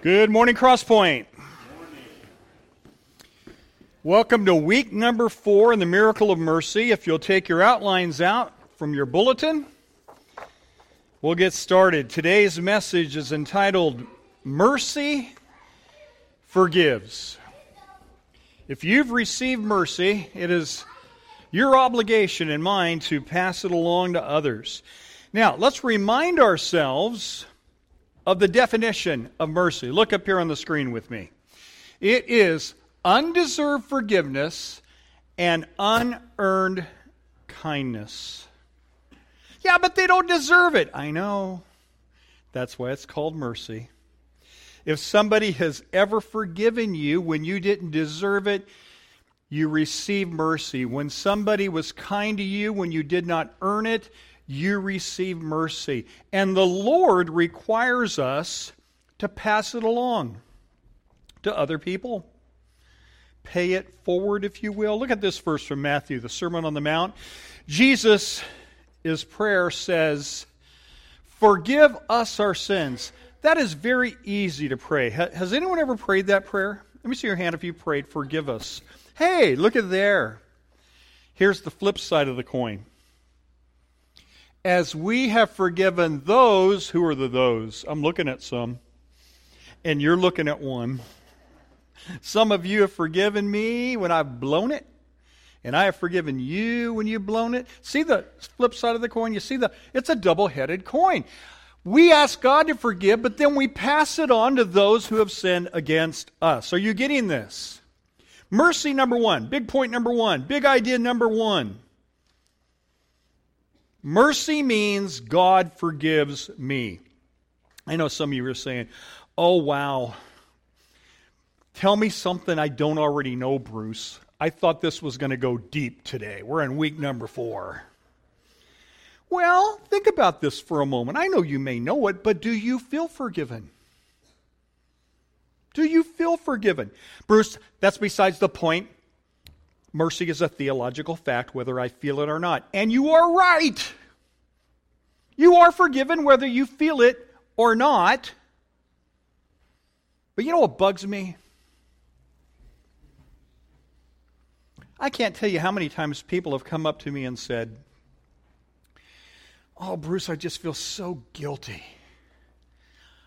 Good morning, Crosspoint. Welcome to week number four in the Miracle of Mercy. If you'll take your outlines out from your bulletin, we'll get started. Today's message is entitled Mercy Forgives. If you've received mercy, it is your obligation and mine to pass it along to others. Now, let's remind ourselves of the definition of mercy. Look up here on the screen with me. It is undeserved forgiveness and unearned kindness. Yeah, but they don't deserve it. I know. That's why it's called mercy. If somebody has ever forgiven you when you didn't deserve it, you receive mercy. When somebody was kind to you when you did not earn it, you receive mercy. And the Lord requires us to pass it along to other people. Pay it forward, if you will. Look at this verse from Matthew, the Sermon on the Mount. Jesus, his prayer says, Forgive us our sins. That is very easy to pray. Has anyone ever prayed that prayer? Let me see your hand if you prayed, Forgive us. Hey, look at there. Here's the flip side of the coin as we have forgiven those who are the those. I'm looking at some, and you're looking at one. Some of you have forgiven me when I've blown it, and I have forgiven you when you've blown it. See the flip side of the coin? You see the it's a double-headed coin. We ask God to forgive, but then we pass it on to those who have sinned against us. Are you getting this? Mercy number 1, big point number 1, big idea number 1. Mercy means God forgives me. I know some of you are saying, oh, wow. Tell me something I don't already know, Bruce. I thought this was going to go deep today. We're in week number four. Well, think about this for a moment. I know you may know it, but do you feel forgiven? Do you feel forgiven? Bruce, that's besides the point. Mercy is a theological fact, whether I feel it or not. And you are right. You are forgiven whether you feel it or not. But you know what bugs me? I can't tell you how many times people have come up to me and said, Oh, Bruce, I just feel so guilty.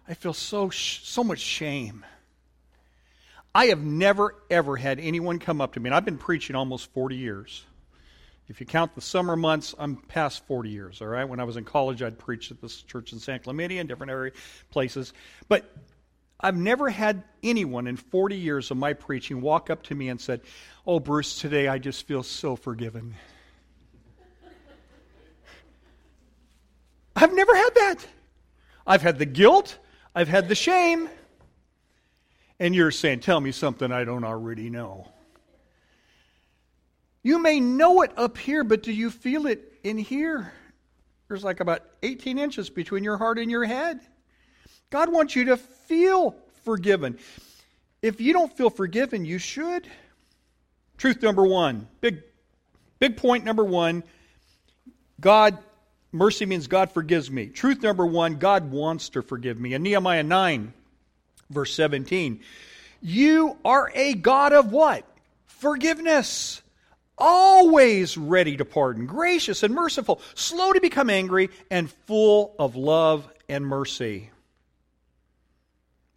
I feel so, so much shame. I have never, ever had anyone come up to me, and I've been preaching almost 40 years. If you count the summer months, I'm past 40 years, all right? When I was in college, I'd preach at this church in San Clemente and different area places. But I've never had anyone in 40 years of my preaching walk up to me and said, Oh, Bruce, today I just feel so forgiven. I've never had that. I've had the guilt, I've had the shame. And you're saying, Tell me something I don't already know. You may know it up here, but do you feel it in here? There's like about 18 inches between your heart and your head. God wants you to feel forgiven. If you don't feel forgiven, you should. Truth number one, big, big point number one God, mercy means God forgives me. Truth number one, God wants to forgive me. In Nehemiah 9, verse 17. You are a God of what? Forgiveness. Always ready to pardon, gracious and merciful, slow to become angry, and full of love and mercy.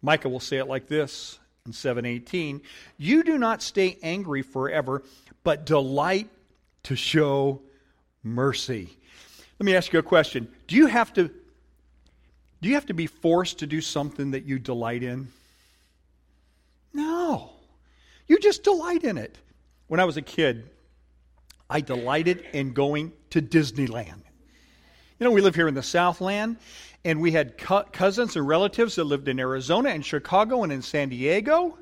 Micah will say it like this in 718 You do not stay angry forever, but delight to show mercy. Let me ask you a question. Do you have to do you have to be forced to do something that you delight in? No. You just delight in it. When I was a kid, I delighted in going to Disneyland. You know, we live here in the Southland, and we had cousins and relatives that lived in Arizona and Chicago and in San Diego.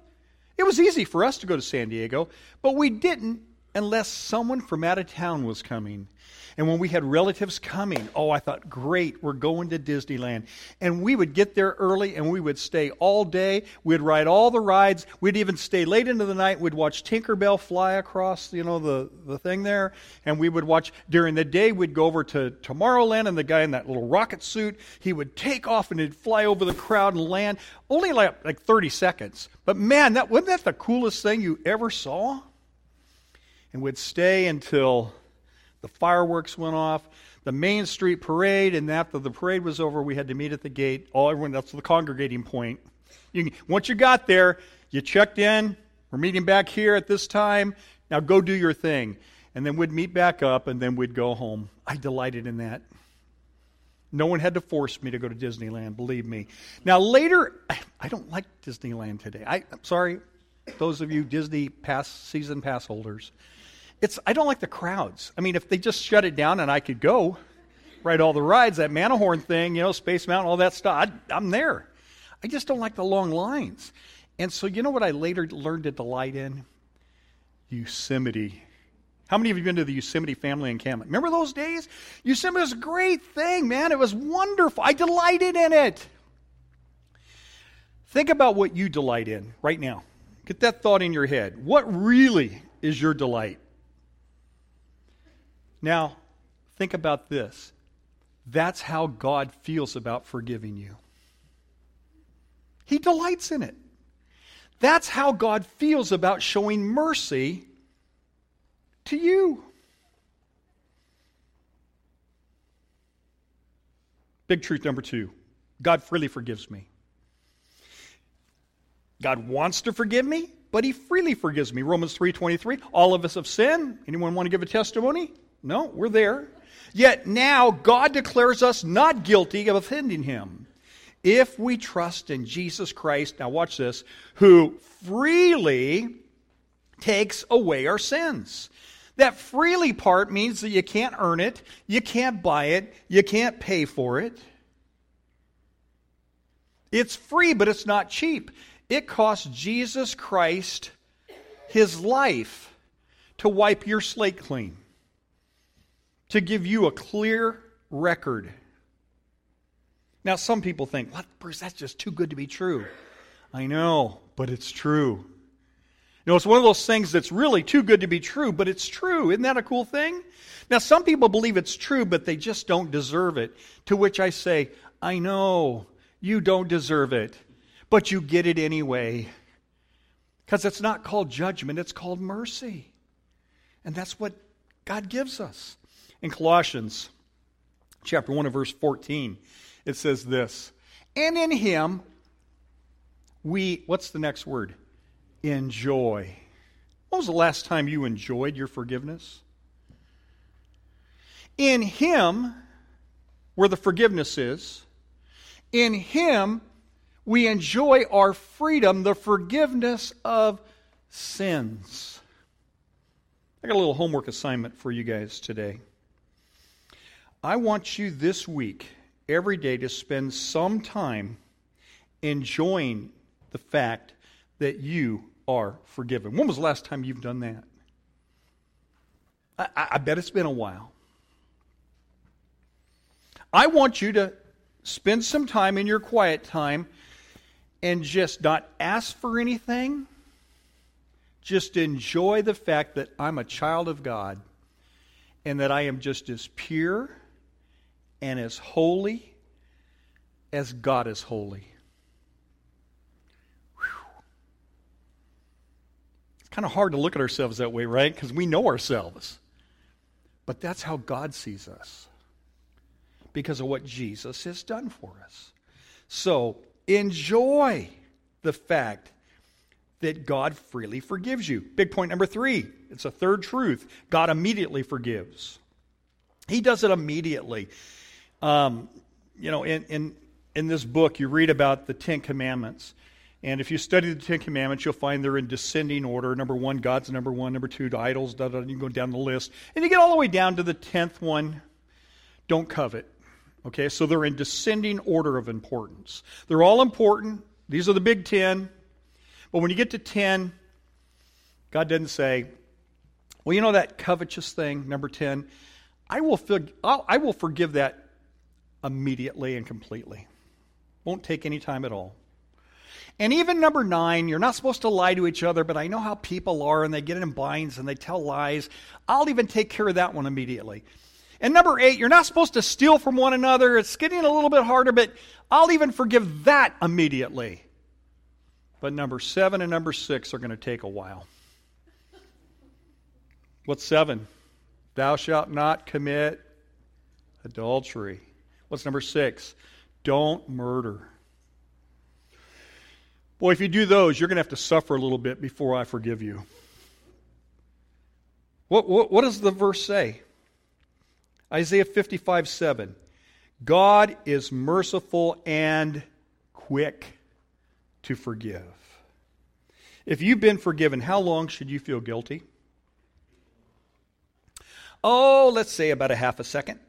It was easy for us to go to San Diego, but we didn't unless someone from out of town was coming. And when we had relatives coming, oh, I thought, great, we're going to Disneyland. And we would get there early and we would stay all day. We'd ride all the rides. We'd even stay late into the night. We'd watch Tinkerbell fly across, you know, the, the thing there. And we would watch during the day, we'd go over to Tomorrowland and the guy in that little rocket suit, he would take off and he'd fly over the crowd and land. Only like, like 30 seconds. But man, that, wasn't that the coolest thing you ever saw? And we'd stay until the fireworks went off, the Main Street parade, and after the parade was over, we had to meet at the gate. All everyone, that's the congregating point. You, once you got there, you checked in. We're meeting back here at this time. Now go do your thing. And then we'd meet back up, and then we'd go home. I delighted in that. No one had to force me to go to Disneyland, believe me. Now, later, I don't like Disneyland today. I, am sorry, those of you Disney pass season pass holders. It's, I don't like the crowds. I mean, if they just shut it down and I could go, ride all the rides, that Matterhorn thing, you know, Space Mountain, all that stuff, i I'm there. I just don't like the long lines. And so, you know what I later learned to delight in? Yosemite. How many of you been to the Yosemite family encampment? Remember those days? Yosemite was a great thing, man. It was wonderful. I delighted in it. Think about what you delight in right now. Get that thought in your head. What really is your delight? Now, think about this. That's how God feels about forgiving you. He delights in it. That's how God feels about showing mercy to you. Big truth number two God freely forgives me. God wants to forgive me, but he freely forgives me. Romans 3:23. All of us have sinned. Anyone want to give a testimony? No, we're there. Yet now God declares us not guilty of offending him. If we trust in Jesus Christ, now watch this, who freely takes away our sins. That freely part means that you can't earn it, you can't buy it, you can't pay for it. It's free, but it's not cheap. It cost Jesus Christ his life to wipe your slate clean to give you a clear record. Now, some people think, what, Bruce, that's just too good to be true. I know, but it's true. You know, it's one of those things that's really too good to be true, but it's true. Isn't that a cool thing? Now, some people believe it's true, but they just don't deserve it. To which I say, I know you don't deserve it, but you get it anyway. Because it's not called judgment, it's called mercy. And that's what God gives us. In Colossians chapter 1 and verse 14, it says this And in him we, what's the next word? Enjoy. When was the last time you enjoyed your forgiveness? In him, where the forgiveness is, in him we enjoy our freedom, the forgiveness of sins. I got a little homework assignment for you guys today. I want you this week, every day, to spend some time enjoying the fact that you are forgiven. When was the last time you've done that? I, I bet it's been a while. I want you to spend some time in your quiet time and just not ask for anything. Just enjoy the fact that I'm a child of God and that I am just as pure and as holy as God is holy. It's kind of hard to look at ourselves that way, right? Because we know ourselves. But that's how God sees us because of what Jesus has done for us. So enjoy the fact that God freely forgives you. Big point number three it's a third truth God immediately forgives. He does it immediately. Um, you know, in, in, in this book, you read about the Ten Commandments. And if you study the Ten Commandments, you'll find they're in descending order. Number one, God's number one. Number two, idols. Da, da, you go down the list. And you get all the way down to the tenth one don't covet. Okay, so they're in descending order of importance. They're all important. These are the big ten. But when you get to ten, God doesn't say, Well, you know that covetous thing, number 10? I will, I will forgive that immediately and completely. Won't take any time at all. And even number nine, you're not supposed to lie to each other, but I know how people are and they get in binds and they tell lies. I'll even take care of that one immediately. And number eight, you're not supposed to steal from one another. It's getting a little bit harder, but I'll even forgive that immediately. But number seven and number six are going to take a while. What's seven? Thou shalt not commit adultery. What's number six? Don't murder. Boy, if you do those, you're going to have to suffer a little bit before I forgive you. What, what, what does the verse say? Isaiah 55 7. God is merciful and quick to forgive. If you've been forgiven, how long should you feel guilty? Oh, let's say about a half a second.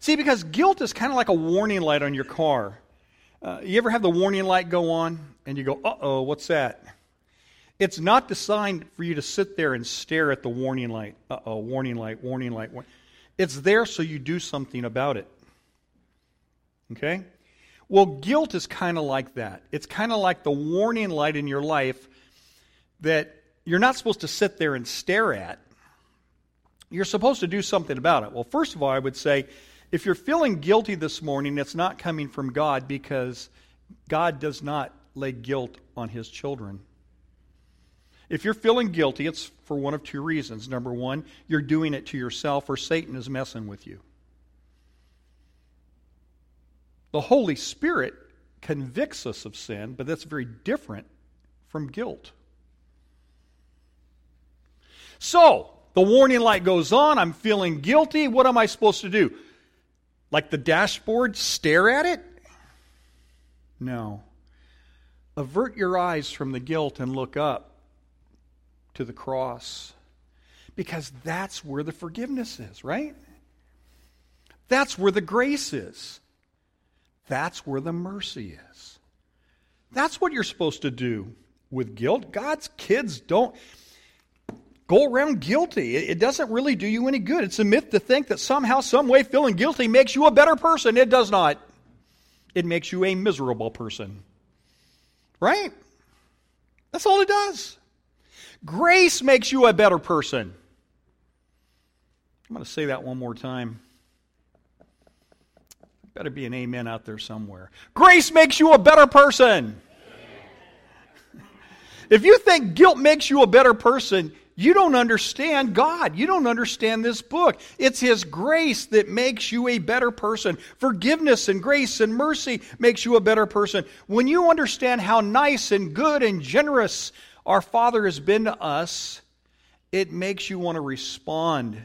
See, because guilt is kind of like a warning light on your car. Uh, you ever have the warning light go on and you go, uh oh, what's that? It's not designed for you to sit there and stare at the warning light. Uh oh, warning light, warning light. It's there so you do something about it. Okay? Well, guilt is kind of like that. It's kind of like the warning light in your life that you're not supposed to sit there and stare at. You're supposed to do something about it. Well, first of all, I would say if you're feeling guilty this morning, it's not coming from God because God does not lay guilt on his children. If you're feeling guilty, it's for one of two reasons. Number one, you're doing it to yourself, or Satan is messing with you. The Holy Spirit convicts us of sin, but that's very different from guilt. So, the warning light goes on. I'm feeling guilty. What am I supposed to do? Like the dashboard, stare at it? No. Avert your eyes from the guilt and look up to the cross. Because that's where the forgiveness is, right? That's where the grace is. That's where the mercy is. That's what you're supposed to do with guilt. God's kids don't go around guilty. It doesn't really do you any good. It's a myth to think that somehow, some way, feeling guilty makes you a better person. It does not. It makes you a miserable person. Right? That's all it does. Grace makes you a better person. I'm going to say that one more time. Better be an amen out there somewhere. Grace makes you a better person. If you think guilt makes you a better person, you don't understand God. You don't understand this book. It's His grace that makes you a better person. Forgiveness and grace and mercy makes you a better person. When you understand how nice and good and generous our Father has been to us, it makes you want to respond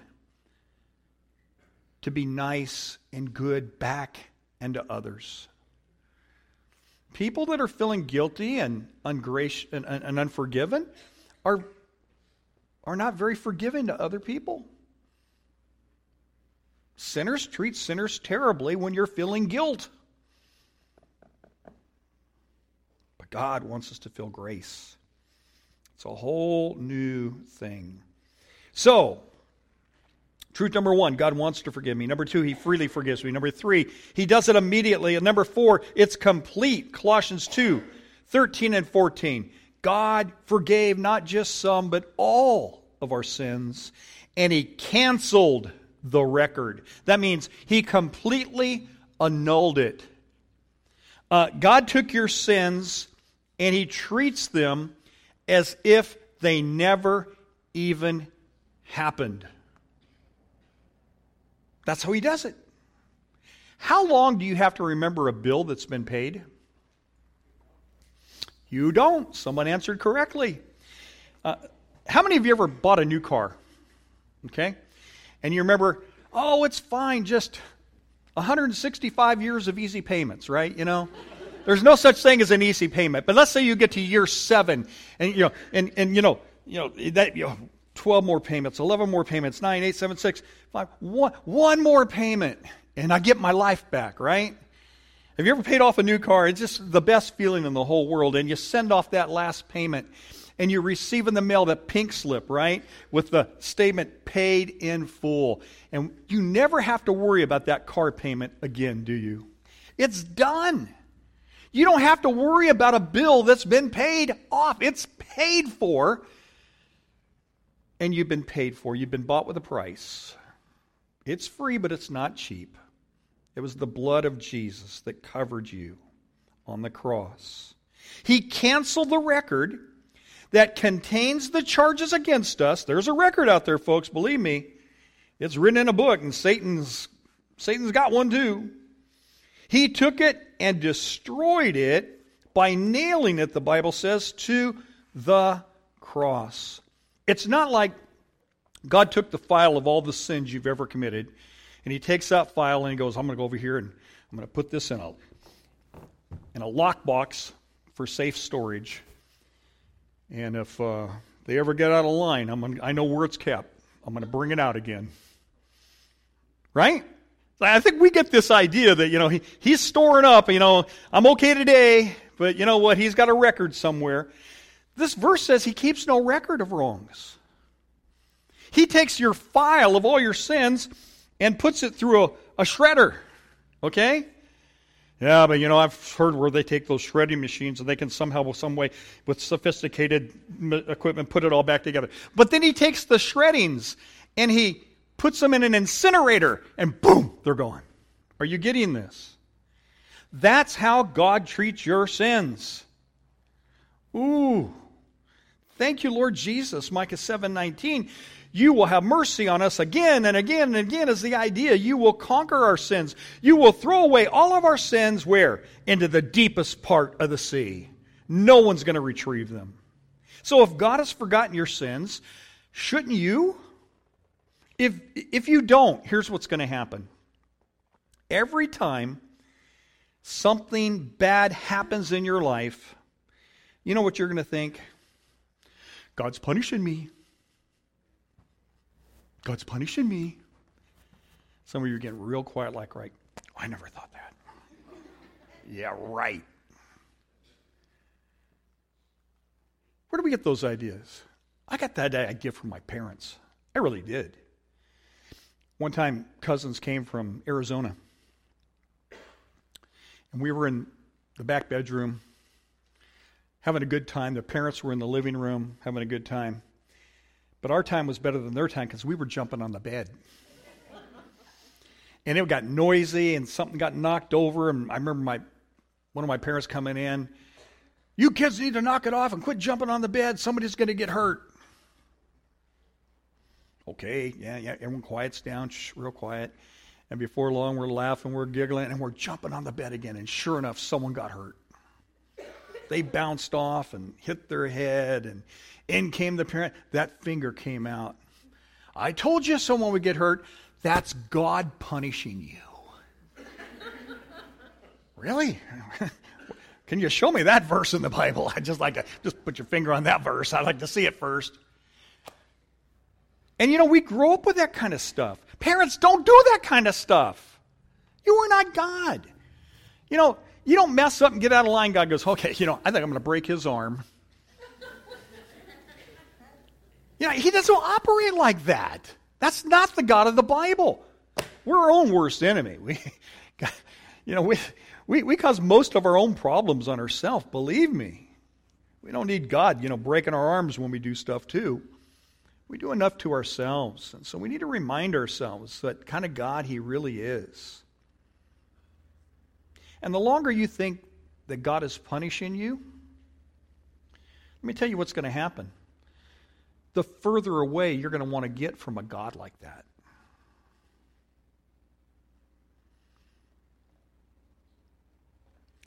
to be nice and good back and to others. People that are feeling guilty and, ungracious and, and unforgiven are are not very forgiving to other people. Sinners treat sinners terribly when you're feeling guilt. But God wants us to feel grace. It's a whole new thing. So, truth number one, God wants to forgive me. Number two, He freely forgives me. Number three, He does it immediately. And number four, it's complete. Colossians 2 13 and 14. God forgave not just some, but all of our sins, and He canceled the record. That means He completely annulled it. Uh, God took your sins and He treats them as if they never even happened. That's how He does it. How long do you have to remember a bill that's been paid? You don't. Someone answered correctly. Uh, how many of you ever bought a new car? Okay? And you remember, oh, it's fine, just 165 years of easy payments, right? You know? There's no such thing as an easy payment. But let's say you get to year seven and you know and, and you know, you know that you know, 12 more payments, 11 more payments, 9, 8, 7, 6, 5, one, one more payment, and I get my life back, right? Have you ever paid off a new car? It's just the best feeling in the whole world. And you send off that last payment, and you receive in the mail that pink slip, right? With the statement paid in full. And you never have to worry about that car payment again, do you? It's done. You don't have to worry about a bill that's been paid off. It's paid for. And you've been paid for. You've been bought with a price. It's free, but it's not cheap. It was the blood of Jesus that covered you on the cross. He canceled the record that contains the charges against us. There's a record out there, folks, believe me. It's written in a book, and Satan's, Satan's got one too. He took it and destroyed it by nailing it, the Bible says, to the cross. It's not like God took the file of all the sins you've ever committed, and He takes that file and He goes, I'm going to go over here and I'm going to put this in a, in a lockbox for safe storage. And if uh, they ever get out of line, I'm gonna, I know where it's kept. I'm going to bring it out again. Right? I think we get this idea that, you know, he, he's storing up, you know, I'm okay today, but you know what? He's got a record somewhere. This verse says he keeps no record of wrongs. He takes your file of all your sins and puts it through a, a shredder. Okay? Yeah, but you know, I've heard where they take those shredding machines and they can somehow, some way, with sophisticated equipment, put it all back together. But then he takes the shreddings and he puts them in an incinerator, and boom, they're gone. Are you getting this? That's how God treats your sins. Ooh. Thank you, Lord Jesus. Micah 7:19. You will have mercy on us again and again and again is the idea. You will conquer our sins. You will throw away all of our sins where? Into the deepest part of the sea. No one's going to retrieve them. So if God has forgotten your sins, shouldn't you? If, if you don't, here's what's going to happen. Every time something bad happens in your life, you know what you're going to think? God's punishing me. God's punishing me. Some of you are getting real quiet, like, right, I never thought that. yeah, right. Where do we get those ideas? I got that idea from my parents. I really did. One time, cousins came from Arizona, and we were in the back bedroom having a good time. The parents were in the living room having a good time. But our time was better than their time because we were jumping on the bed. and it got noisy and something got knocked over. And I remember my one of my parents coming in. You kids need to knock it off and quit jumping on the bed. Somebody's going to get hurt. Okay, yeah, yeah. Everyone quiets down, shh, real quiet. And before long, we're laughing, we're giggling, and we're jumping on the bed again. And sure enough, someone got hurt. They bounced off and hit their head, and in came the parent. That finger came out. I told you someone would get hurt. That's God punishing you. really? Can you show me that verse in the Bible? I just like to just put your finger on that verse. I'd like to see it first. And you know, we grow up with that kind of stuff. Parents, don't do that kind of stuff. You are not God. You know, you don't mess up and get out of line. God goes, okay, you know, I think I'm going to break his arm. you know, he doesn't operate like that. That's not the God of the Bible. We're our own worst enemy. We, you know, we, we, we cause most of our own problems on ourselves, believe me. We don't need God, you know, breaking our arms when we do stuff too. We do enough to ourselves. And so we need to remind ourselves that kind of God He really is. And the longer you think that God is punishing you, let me tell you what's going to happen. The further away you're going to want to get from a God like that.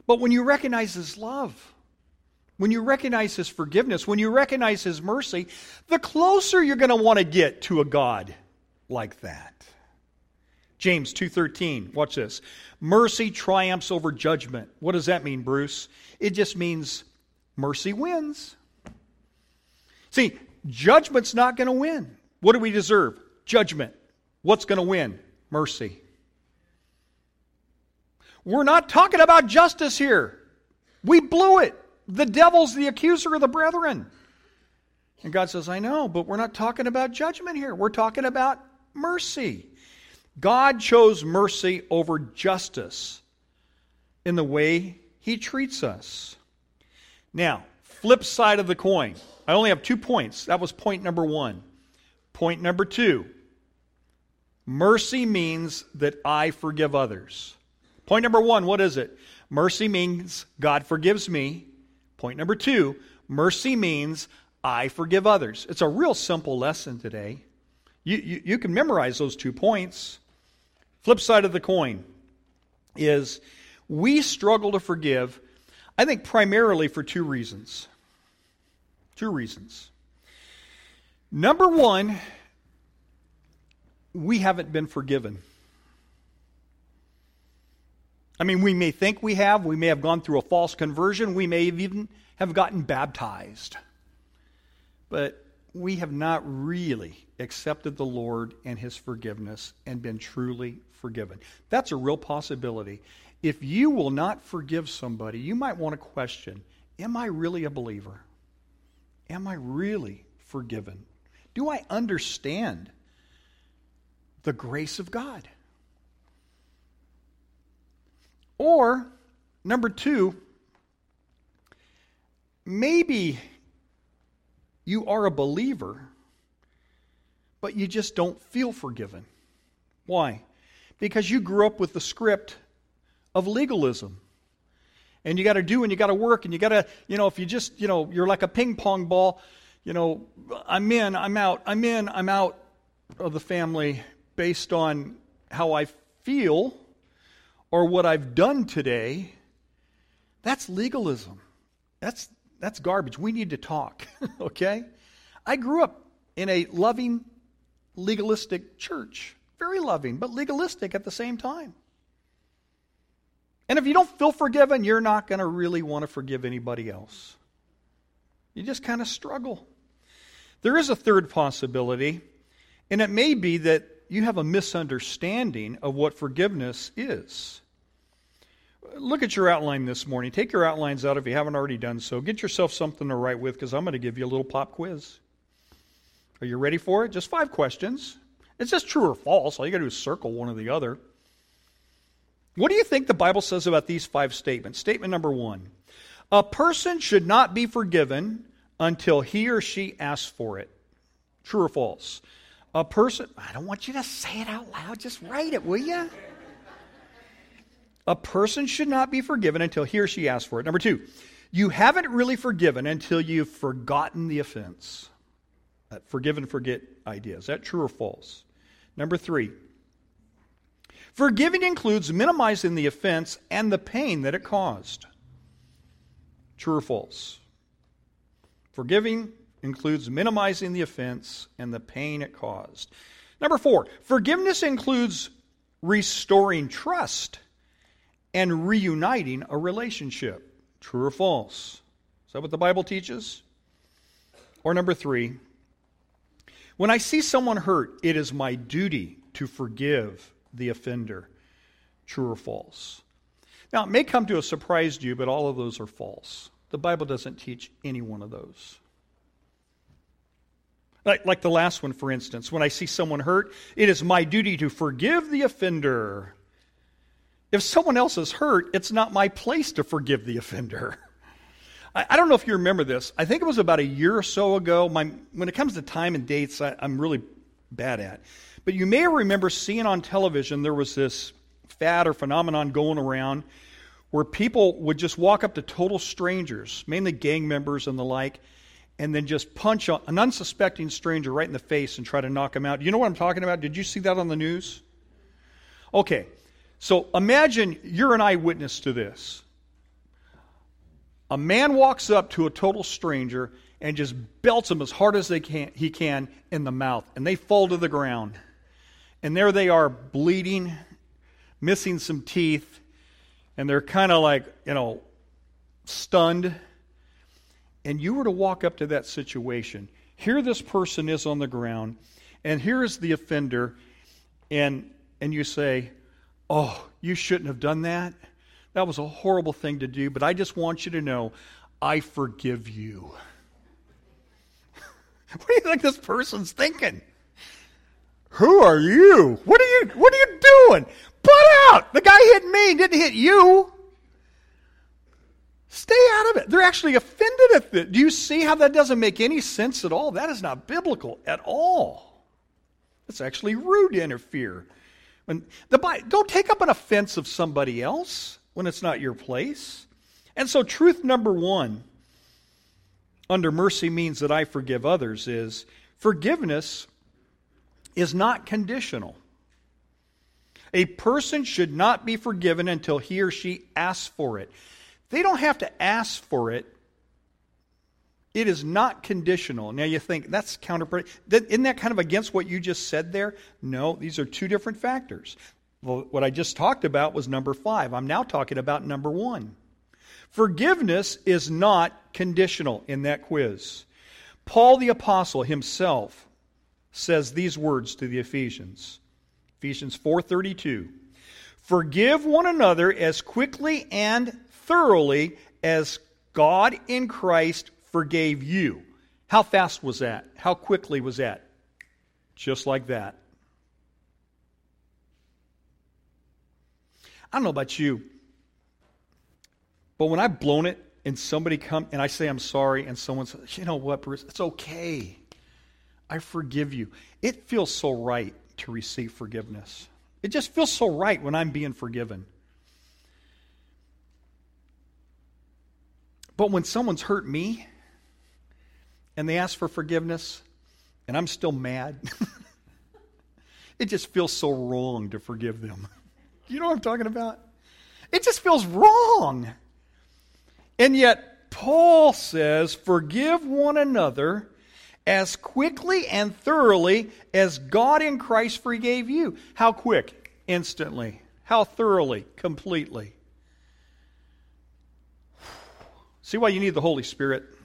But when you recognize His love, when you recognize His forgiveness, when you recognize His mercy, the closer you're going to want to get to a God like that. James 2:13. Watch this. Mercy triumphs over judgment. What does that mean, Bruce? It just means mercy wins. See, judgment's not going to win. What do we deserve? Judgment. What's going to win? Mercy. We're not talking about justice here. We blew it. The devil's the accuser of the brethren. And God says, I know, but we're not talking about judgment here. We're talking about mercy. God chose mercy over justice in the way he treats us. Now, flip side of the coin. I only have two points. That was point number one. Point number two mercy means that I forgive others. Point number one, what is it? Mercy means God forgives me. Point number two, mercy means I forgive others. It's a real simple lesson today. You, you, you can memorize those two points. Flip side of the coin is we struggle to forgive, I think, primarily for two reasons. Two reasons. Number one, we haven't been forgiven. I mean, we may think we have, we may have gone through a false conversion, we may have even have gotten baptized. But we have not really accepted the Lord and His forgiveness and been truly forgiven. That's a real possibility. If you will not forgive somebody, you might want to question Am I really a believer? Am I really forgiven? Do I understand the grace of God? Or, number two, maybe you are a believer, but you just don't feel forgiven. Why? Because you grew up with the script of legalism. And you got to do and you got to work and you got to, you know, if you just, you know, you're like a ping pong ball, you know, I'm in, I'm out, I'm in, I'm out of the family based on how I feel or what I've done today, that's legalism. That's, that's garbage. We need to talk, okay? I grew up in a loving, legalistic church. Very loving, but legalistic at the same time. And if you don't feel forgiven, you're not going to really want to forgive anybody else. You just kind of struggle. There is a third possibility, and it may be that you have a misunderstanding of what forgiveness is. Look at your outline this morning. Take your outlines out if you haven't already done so. Get yourself something to write with because I'm going to give you a little pop quiz. Are you ready for it? Just five questions. It's just true or false. All you got to do is circle one or the other. What do you think the Bible says about these five statements? Statement number one A person should not be forgiven until he or she asks for it. True or false? A person, I don't want you to say it out loud, just write it, will you? A person should not be forgiven until he or she asks for it. Number two, you haven't really forgiven until you've forgotten the offense. That forgive and forget idea. Is that true or false? Number three, forgiving includes minimizing the offense and the pain that it caused. True or false? Forgiving includes minimizing the offense and the pain it caused. Number four, forgiveness includes restoring trust and reuniting a relationship. True or false? Is that what the Bible teaches? Or number three, when I see someone hurt, it is my duty to forgive the offender. True or false? Now, it may come to a surprise to you, but all of those are false. The Bible doesn't teach any one of those. Like, like the last one, for instance, when I see someone hurt, it is my duty to forgive the offender. If someone else is hurt, it's not my place to forgive the offender. I, I don't know if you remember this. I think it was about a year or so ago. My, when it comes to time and dates, I, I'm really bad at. But you may remember seeing on television there was this fad or phenomenon going around where people would just walk up to total strangers, mainly gang members and the like, and then just punch an unsuspecting stranger right in the face and try to knock him out. You know what I'm talking about? Did you see that on the news? Okay, so imagine you're an eyewitness to this. A man walks up to a total stranger and just belts him as hard as they can, he can in the mouth, and they fall to the ground. And there they are, bleeding, missing some teeth, and they're kind of like, you know, stunned and you were to walk up to that situation, here this person is on the ground, and here is the offender, and and you say, "Oh, you shouldn't have done that. That was a horrible thing to do, but I just want you to know I forgive you." What do you think this person's thinking? Who are you? What are you what are you doing? Butt out! The guy hit me, didn't hit you. Stay out of it. They're actually offended at it. Do you see how that doesn't make any sense at all? That is not biblical at all. It's actually rude to interfere. When the don't take up an offense of somebody else when it's not your place. And so, truth number one under mercy means that I forgive others is forgiveness is not conditional. A person should not be forgiven until he or she asks for it. They don't have to ask for it. It is not conditional. Now you think that's counterproductive. Isn't that kind of against what you just said there? No, these are two different factors. Well, what I just talked about was number five. I'm now talking about number one. Forgiveness is not conditional in that quiz. Paul the apostle himself says these words to the Ephesians. Ephesians 4:32. Forgive one another as quickly and thoroughly as God in Christ forgave you. How fast was that? How quickly was that? Just like that. I don't know about you, but when I've blown it and somebody come and I say I'm sorry and someone says, you know what, Bruce, it's okay. I forgive you. It feels so right to receive forgiveness. It just feels so right when I'm being forgiven. But when someone's hurt me and they ask for forgiveness and I'm still mad, it just feels so wrong to forgive them. You know what I'm talking about? It just feels wrong. And yet, Paul says, Forgive one another as quickly and thoroughly as God in Christ forgave you. How quick? Instantly. How thoroughly? Completely. See why you need the Holy Spirit?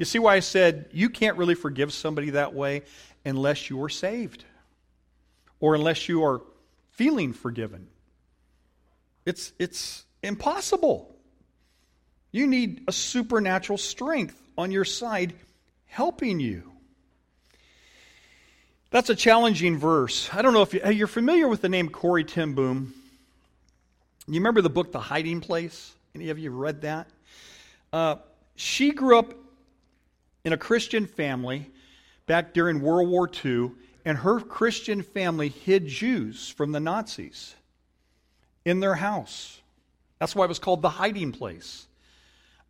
You see why I said you can't really forgive somebody that way unless you are saved or unless you are feeling forgiven? It's, it's impossible. You need a supernatural strength on your side helping you. That's a challenging verse. I don't know if you, you're familiar with the name Corrie ten Boom. You remember the book The Hiding Place? Any of you read that? Uh, she grew up in a Christian family back during World War II, and her Christian family hid Jews from the Nazis in their house. That's why it was called the hiding place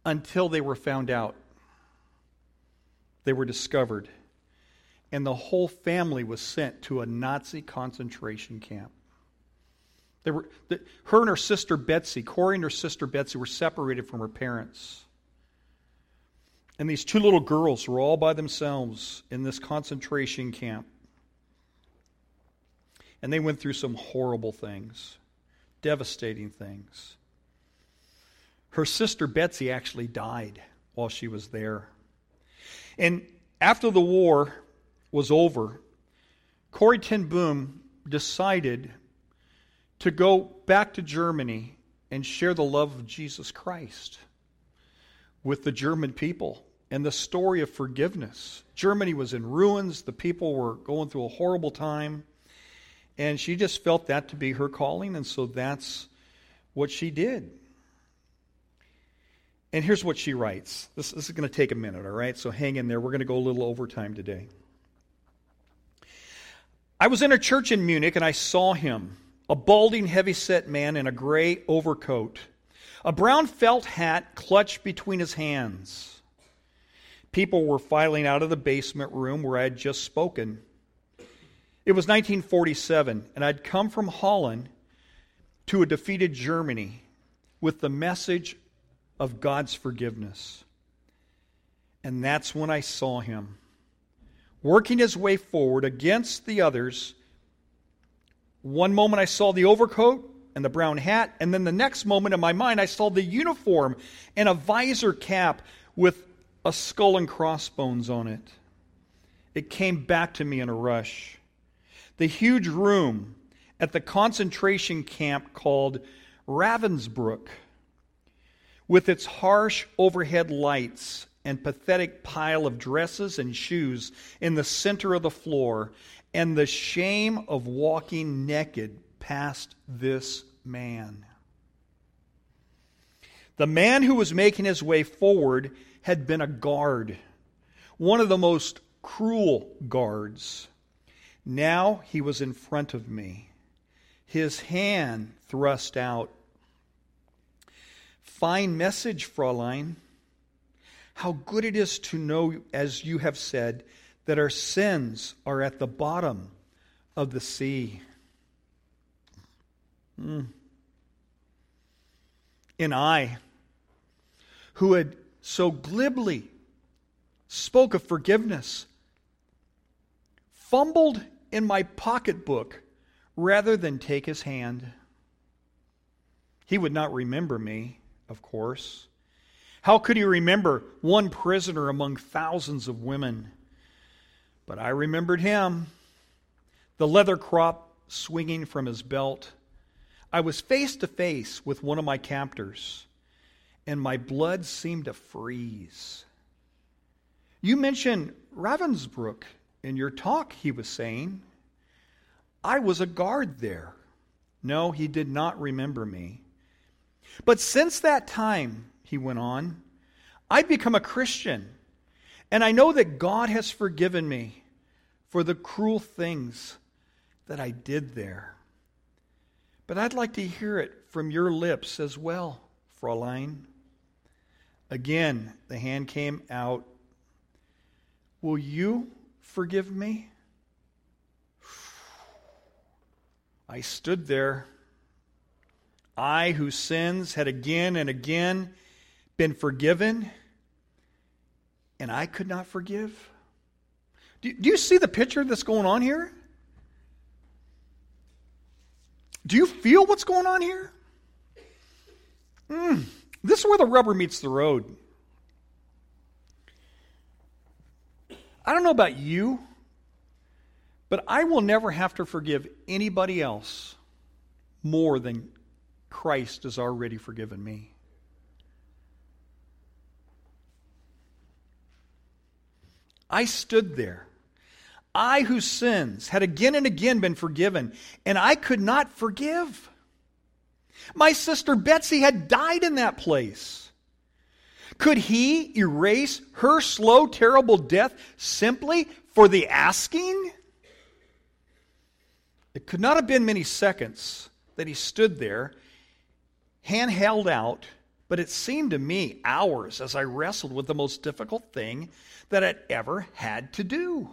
until they were found out. They were discovered. And the whole family was sent to a Nazi concentration camp. They were, the, her and her sister Betsy, Corrie and her sister Betsy, were separated from her parents. And these two little girls were all by themselves in this concentration camp. And they went through some horrible things, devastating things. Her sister Betsy actually died while she was there. And after the war was over, Corrie ten Boom decided to go back to Germany and share the love of Jesus Christ with the German people and the story of forgiveness. Germany was in ruins, the people were going through a horrible time, and she just felt that to be her calling, and so that's what she did. And here's what she writes. This, this is going to take a minute, all right? So hang in there. We're going to go a little overtime today. I was in a church in Munich and I saw him, a balding, heavy set man in a gray overcoat, a brown felt hat clutched between his hands. People were filing out of the basement room where I had just spoken. It was 1947, and I'd come from Holland to a defeated Germany with the message of God's forgiveness. And that's when I saw him working his way forward against the others. One moment I saw the overcoat and the brown hat, and then the next moment in my mind I saw the uniform and a visor cap with a skull and crossbones on it. It came back to me in a rush. The huge room at the concentration camp called Ravensbrück, with its harsh overhead lights and pathetic pile of dresses and shoes in the center of the floor, and the shame of walking naked past this man. The man who was making his way forward had been a guard, one of the most cruel guards. Now he was in front of me, his hand thrust out. Fine message, Fräulein. How good it is to know, as you have said, that our sins are at the bottom of the sea. Mm. And I, who had so glibly spoke of forgiveness, fumbled in my pocketbook rather than take his hand. He would not remember me, of course. How could he remember one prisoner among thousands of women? But I remembered him, the leather crop swinging from his belt. I was face to face with one of my captors, and my blood seemed to freeze. You mentioned Ravensbrück in your talk, he was saying. I was a guard there. No, he did not remember me. But since that time, he went on, I've become a Christian, and I know that God has forgiven me for the cruel things that I did there. But I'd like to hear it from your lips as well, Fräulein. Again, the hand came out. Will you forgive me? I stood there. I, whose sins had again and again been forgiven, and I could not forgive. Do, do you see the picture that's going on here? Do you feel what's going on here? Mm, this is where the rubber meets the road. I don't know about you, but I will never have to forgive anybody else more than Christ has already forgiven me. I stood there. I, whose sins had again and again been forgiven, and I could not forgive. My sister Betsy had died in that place. Could he erase her slow, terrible death simply for the asking? It could not have been many seconds that he stood there, hand held out, but it seemed to me hours as I wrestled with the most difficult thing that I'd ever had to do.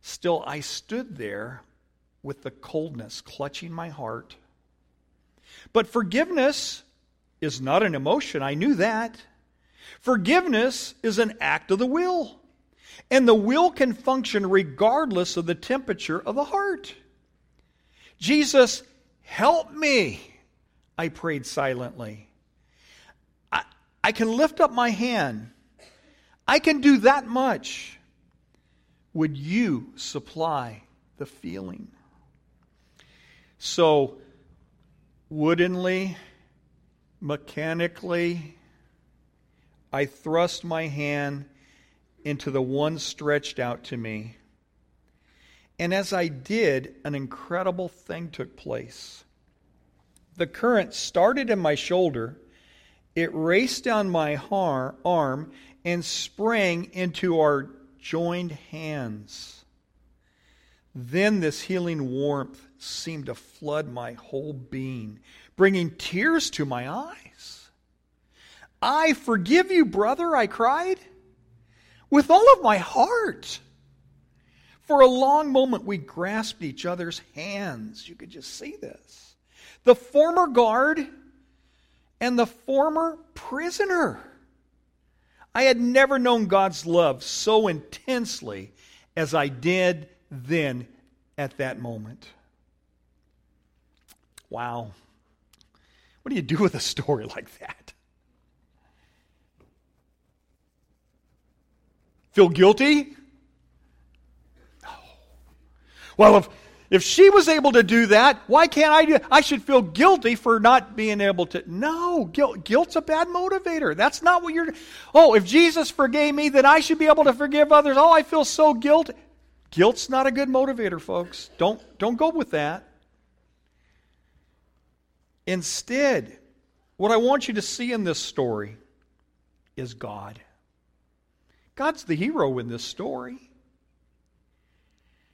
Still, I stood there with the coldness clutching my heart. But forgiveness is not an emotion. I knew that. Forgiveness is an act of the will. And the will can function regardless of the temperature of the heart. Jesus, help me, I prayed silently. I, I can lift up my hand. I can do that much. Would you supply the feeling? So, woodenly, mechanically, I thrust my hand into the one stretched out to me. And as I did, an incredible thing took place. The current started in my shoulder, it raced down my arm, and sprang into our joined hands. Then this healing warmth seemed to flood my whole being, bringing tears to my eyes. I forgive you, brother, I cried, with all of my heart. For a long moment, we grasped each other's hands. You could just see this. The former guard and the former prisoner. I had never known God's love so intensely as I did then at that moment. Wow. What do you do with a story like that? Feel guilty? No. Well, if, If she was able to do that, why can't I do I should feel guilty for not being able to. No, guilt, guilt's a bad motivator. That's not what you're. Oh, if Jesus forgave me, then I should be able to forgive others. Oh, I feel so guilty. Guilt's not a good motivator, folks. Don't, don't go with that. Instead, what I want you to see in this story is God. God's the hero in this story.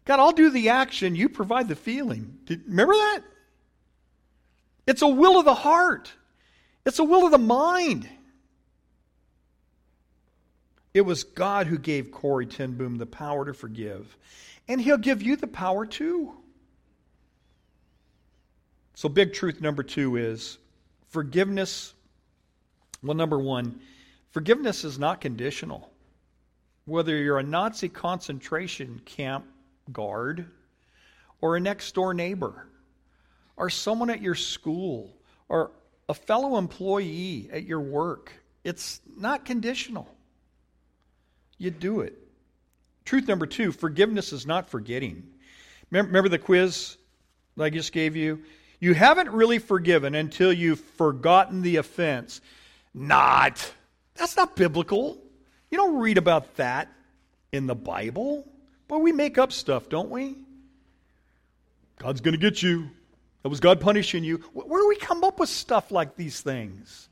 God, I'll do the action, you provide the feeling. Remember that? It's a will of the heart, it's a will of the mind. It was God who gave Corrie ten Boom the power to forgive, and He'll give you the power too. So, big truth number two is forgiveness. Well, number one, forgiveness is not conditional. Whether you're a Nazi concentration camp guard, or a next door neighbor, or someone at your school, or a fellow employee at your work. It's not conditional. You do it. Truth number two forgiveness is not forgetting. Remember the quiz I just gave you? You haven't really forgiven until you've forgotten the offense. Not. That's not biblical. You don't read about that in the Bible. But we make up stuff, don't we? God's going to get you. That was God punishing you. Where do we come up with stuff like these things?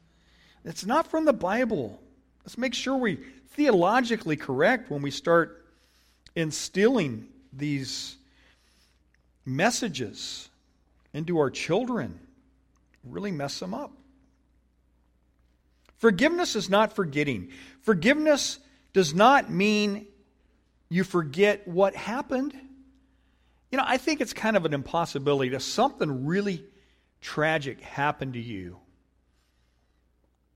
It's not from the Bible. Let's make sure we theologically correct when we start instilling these messages into our children. Really mess them up. Forgiveness is not forgetting. Forgiveness does not mean you forget what happened. You know, I think it's kind of an impossibility that something really tragic happened to you.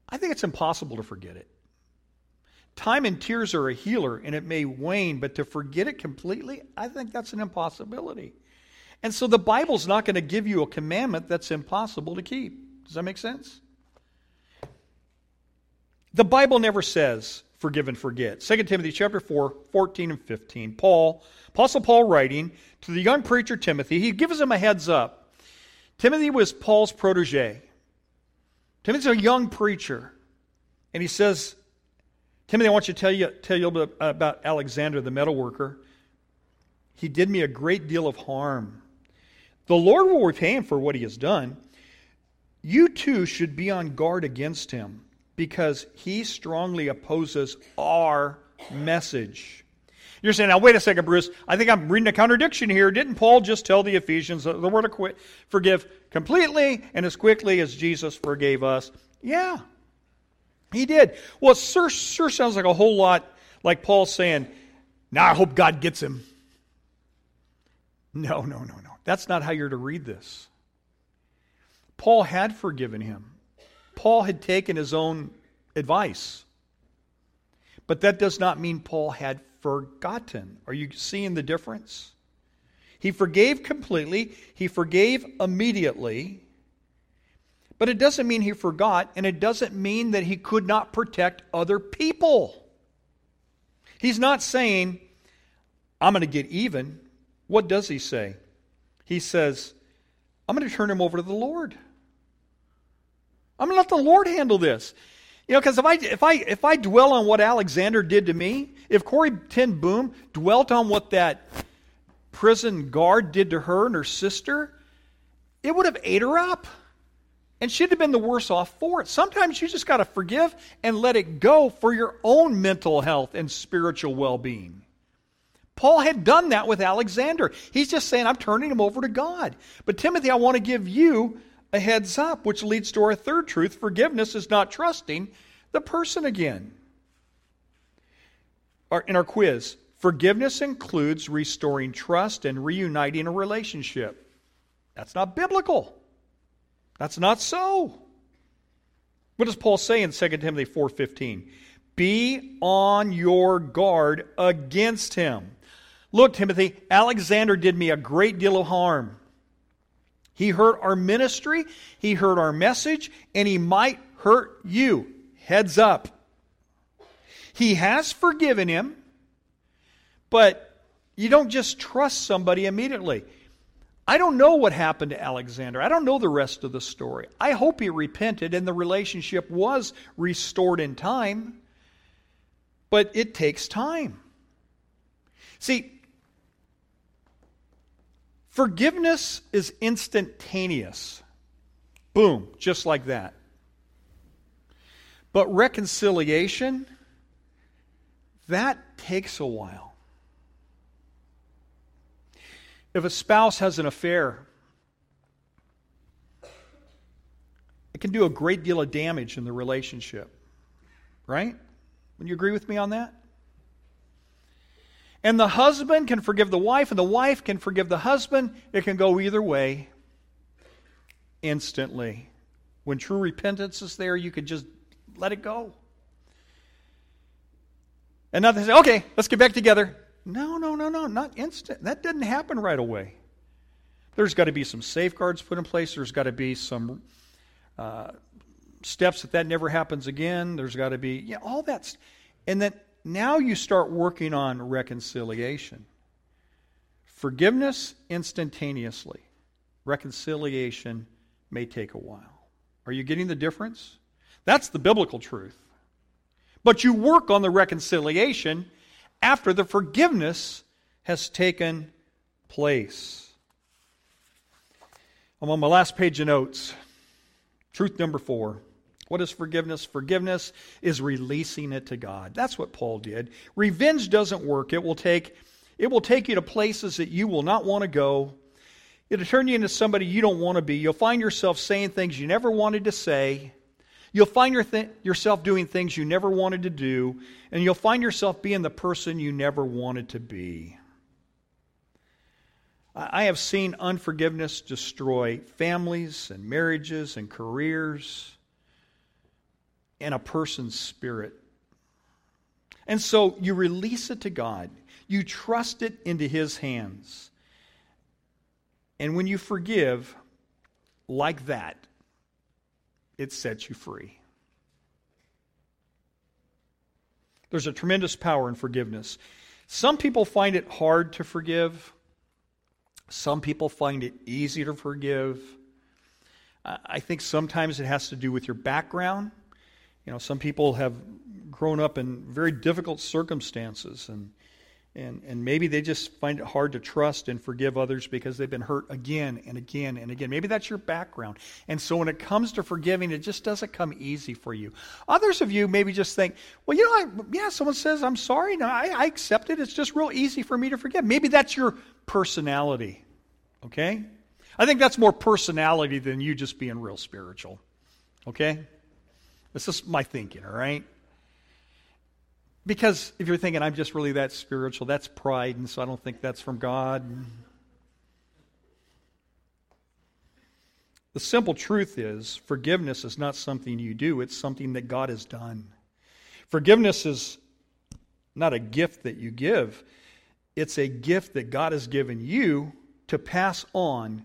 I think it's impossible to forget it. Time and tears are a healer, and it may wane, but to forget it completely, I think that's an impossibility. And so the Bible's not going to give you a commandment that's impossible to keep. Does that make sense? The Bible never says forgive and forget. 2 Timothy chapter 4, 14 and 15. Paul, Apostle Paul writing to the young preacher Timothy, he gives him a heads up. Timothy was Paul's protege. Timothy's a young preacher. And he says, Timothy, I want you to tell you, tell you a little bit about Alexander, the metalworker. He did me a great deal of harm. The Lord will repay him for what he has done. You too should be on guard against him because he strongly opposes our message. You're saying, now, wait a second, Bruce. I think I'm reading a contradiction here. Didn't Paul just tell the Ephesians that the word to forgive completely and as quickly as Jesus forgave us? Yeah, he did. Well, it sure, sounds like a whole lot like Paul saying, now I hope God gets him. No, no, no, no. That's not how you're to read this. Paul had forgiven him. Paul had taken his own advice. But that does not mean Paul had forgotten. Are you seeing the difference? He forgave completely, he forgave immediately, but it doesn't mean he forgot, and it doesn't mean that he could not protect other people. He's not saying, I'm going to get even. What does he say? He says, I'm going to turn him over to the Lord. I'm going to let the Lord handle this. You know, because if I, if, I, if I dwell on what Alexander did to me, if Corrie ten Boom dwelt on what that prison guard did to her and her sister, it would have ate her up. And she'd have been the worse off for it. Sometimes you just got to forgive and let it go for your own mental health and spiritual well being. Paul had done that with Alexander. He's just saying, I'm turning him over to God. But Timothy, I want to give you a heads up, which leads to our third truth forgiveness is not trusting the person again. In our quiz, forgiveness includes restoring trust and reuniting a relationship. That's not biblical. That's not so. What does Paul say in 2 Timothy 4:15? Be on your guard against him. Look, Timothy, Alexander did me a great deal of harm. He hurt our ministry, he hurt our message, and he might hurt you. Heads up. He has forgiven him, but you don't just trust somebody immediately. I don't know what happened to Alexander. I don't know the rest of the story. I hope he repented and the relationship was restored in time. But it takes time. See, forgiveness is instantaneous. Boom, just like that. But reconciliation, that takes a while. If a spouse has an affair, it can do a great deal of damage in the relationship. Right? Would you agree with me on that? And the husband can forgive the wife, and the wife can forgive the husband. It can go either way instantly. When true repentance is there, you can just let it go. And now they say, okay, let's get back together. No, no, no, no, not instant. That didn't happen right away. There's got to be some safeguards put in place. There's got to be some uh, steps that that never happens again. There's got to be yeah, all that. And then now you start working on reconciliation. Forgiveness instantaneously. Reconciliation may take a while. Are you getting the difference? That's the biblical truth. But you work on the reconciliation after the forgiveness has taken place. I'm on my last page of notes. Truth number four. What is forgiveness? Forgiveness is releasing it to God. That's what Paul did. Revenge doesn't work. It will take it will take you to places that you will not want to go. It'll turn you into somebody you don't want to be. You'll find yourself saying things you never wanted to say. You'll find your th- yourself doing things you never wanted to do, and you'll find yourself being the person you never wanted to be. I have seen unforgiveness destroy families and marriages and careers and a person's spirit. And so you release it to God, you trust it into His hands. And when you forgive like that, it sets you free. There's a tremendous power in forgiveness. Some people find it hard to forgive. Some people find it easy to forgive. I think sometimes it has to do with your background. You know, some people have grown up in very difficult circumstances and and, and maybe they just find it hard to trust and forgive others because they've been hurt again and again and again. Maybe that's your background. And so when it comes to forgiving, it just doesn't come easy for you. Others of you maybe just think, well, you know, I, yeah, someone says, I'm sorry. No, I, I accept it. It's just real easy for me to forgive. Maybe that's your personality. Okay? I think that's more personality than you just being real spiritual. Okay? This is my thinking, all right? Because if you're thinking, I'm just really that spiritual, that's pride, and so I don't think that's from God. The simple truth is, forgiveness is not something you do, it's something that God has done. Forgiveness is not a gift that you give, it's a gift that God has given you to pass on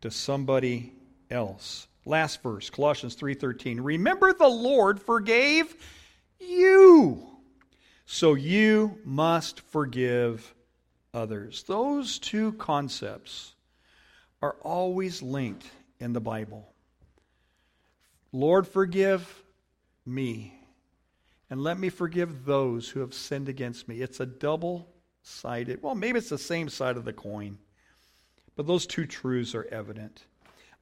to somebody else. Last verse, Colossians 3:13. Remember the Lord forgave you so you must forgive others. Those two concepts are always linked in the Bible. Lord, forgive me, and let me forgive those who have sinned against me. It's a double sided, well, maybe it's the same side of the coin, but those two truths are evident.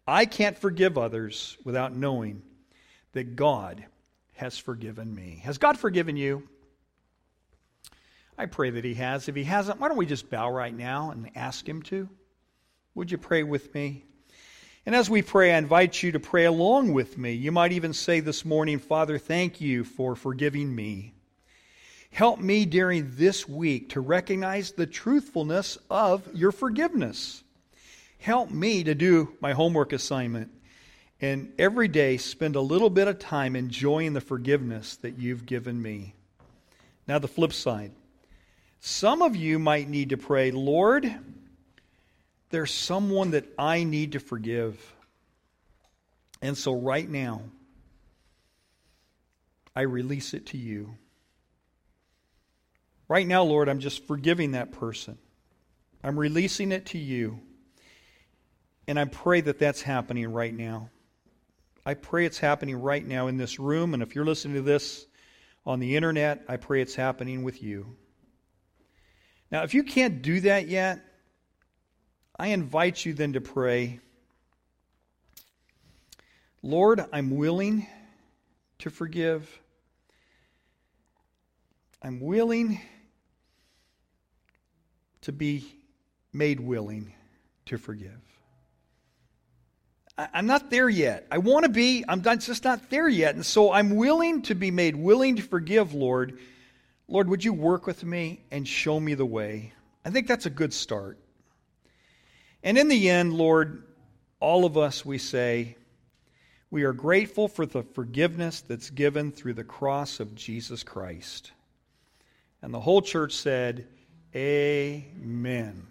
I can't forgive others without knowing that God has forgiven me. Has God forgiven you? I pray that He has. If He hasn't, why don't we just bow right now and ask Him to? Would you pray with me? And as we pray, I invite you to pray along with me. You might even say this morning, Father, thank you for forgiving me. Help me during this week to recognize the truthfulness of your forgiveness. Help me to do my homework assignment and every day spend a little bit of time enjoying the forgiveness that you've given me. Now, the flip side. Some of you might need to pray, Lord, there's someone that I need to forgive. And so right now, I release it to you. Right now, Lord, I'm just forgiving that person. I'm releasing it to you. And I pray that that's happening right now. I pray it's happening right now in this room. And if you're listening to this on the internet, I pray it's happening with you. Now, if you can't do that yet, I invite you then to pray Lord, I'm willing to forgive. I'm willing to be made willing to forgive. I'm not there yet. I want to be, I'm just not there yet. And so I'm willing to be made willing to forgive, Lord. Lord, would you work with me and show me the way? I think that's a good start. And in the end, Lord, all of us, we say, we are grateful for the forgiveness that's given through the cross of Jesus Christ. And the whole church said, Amen.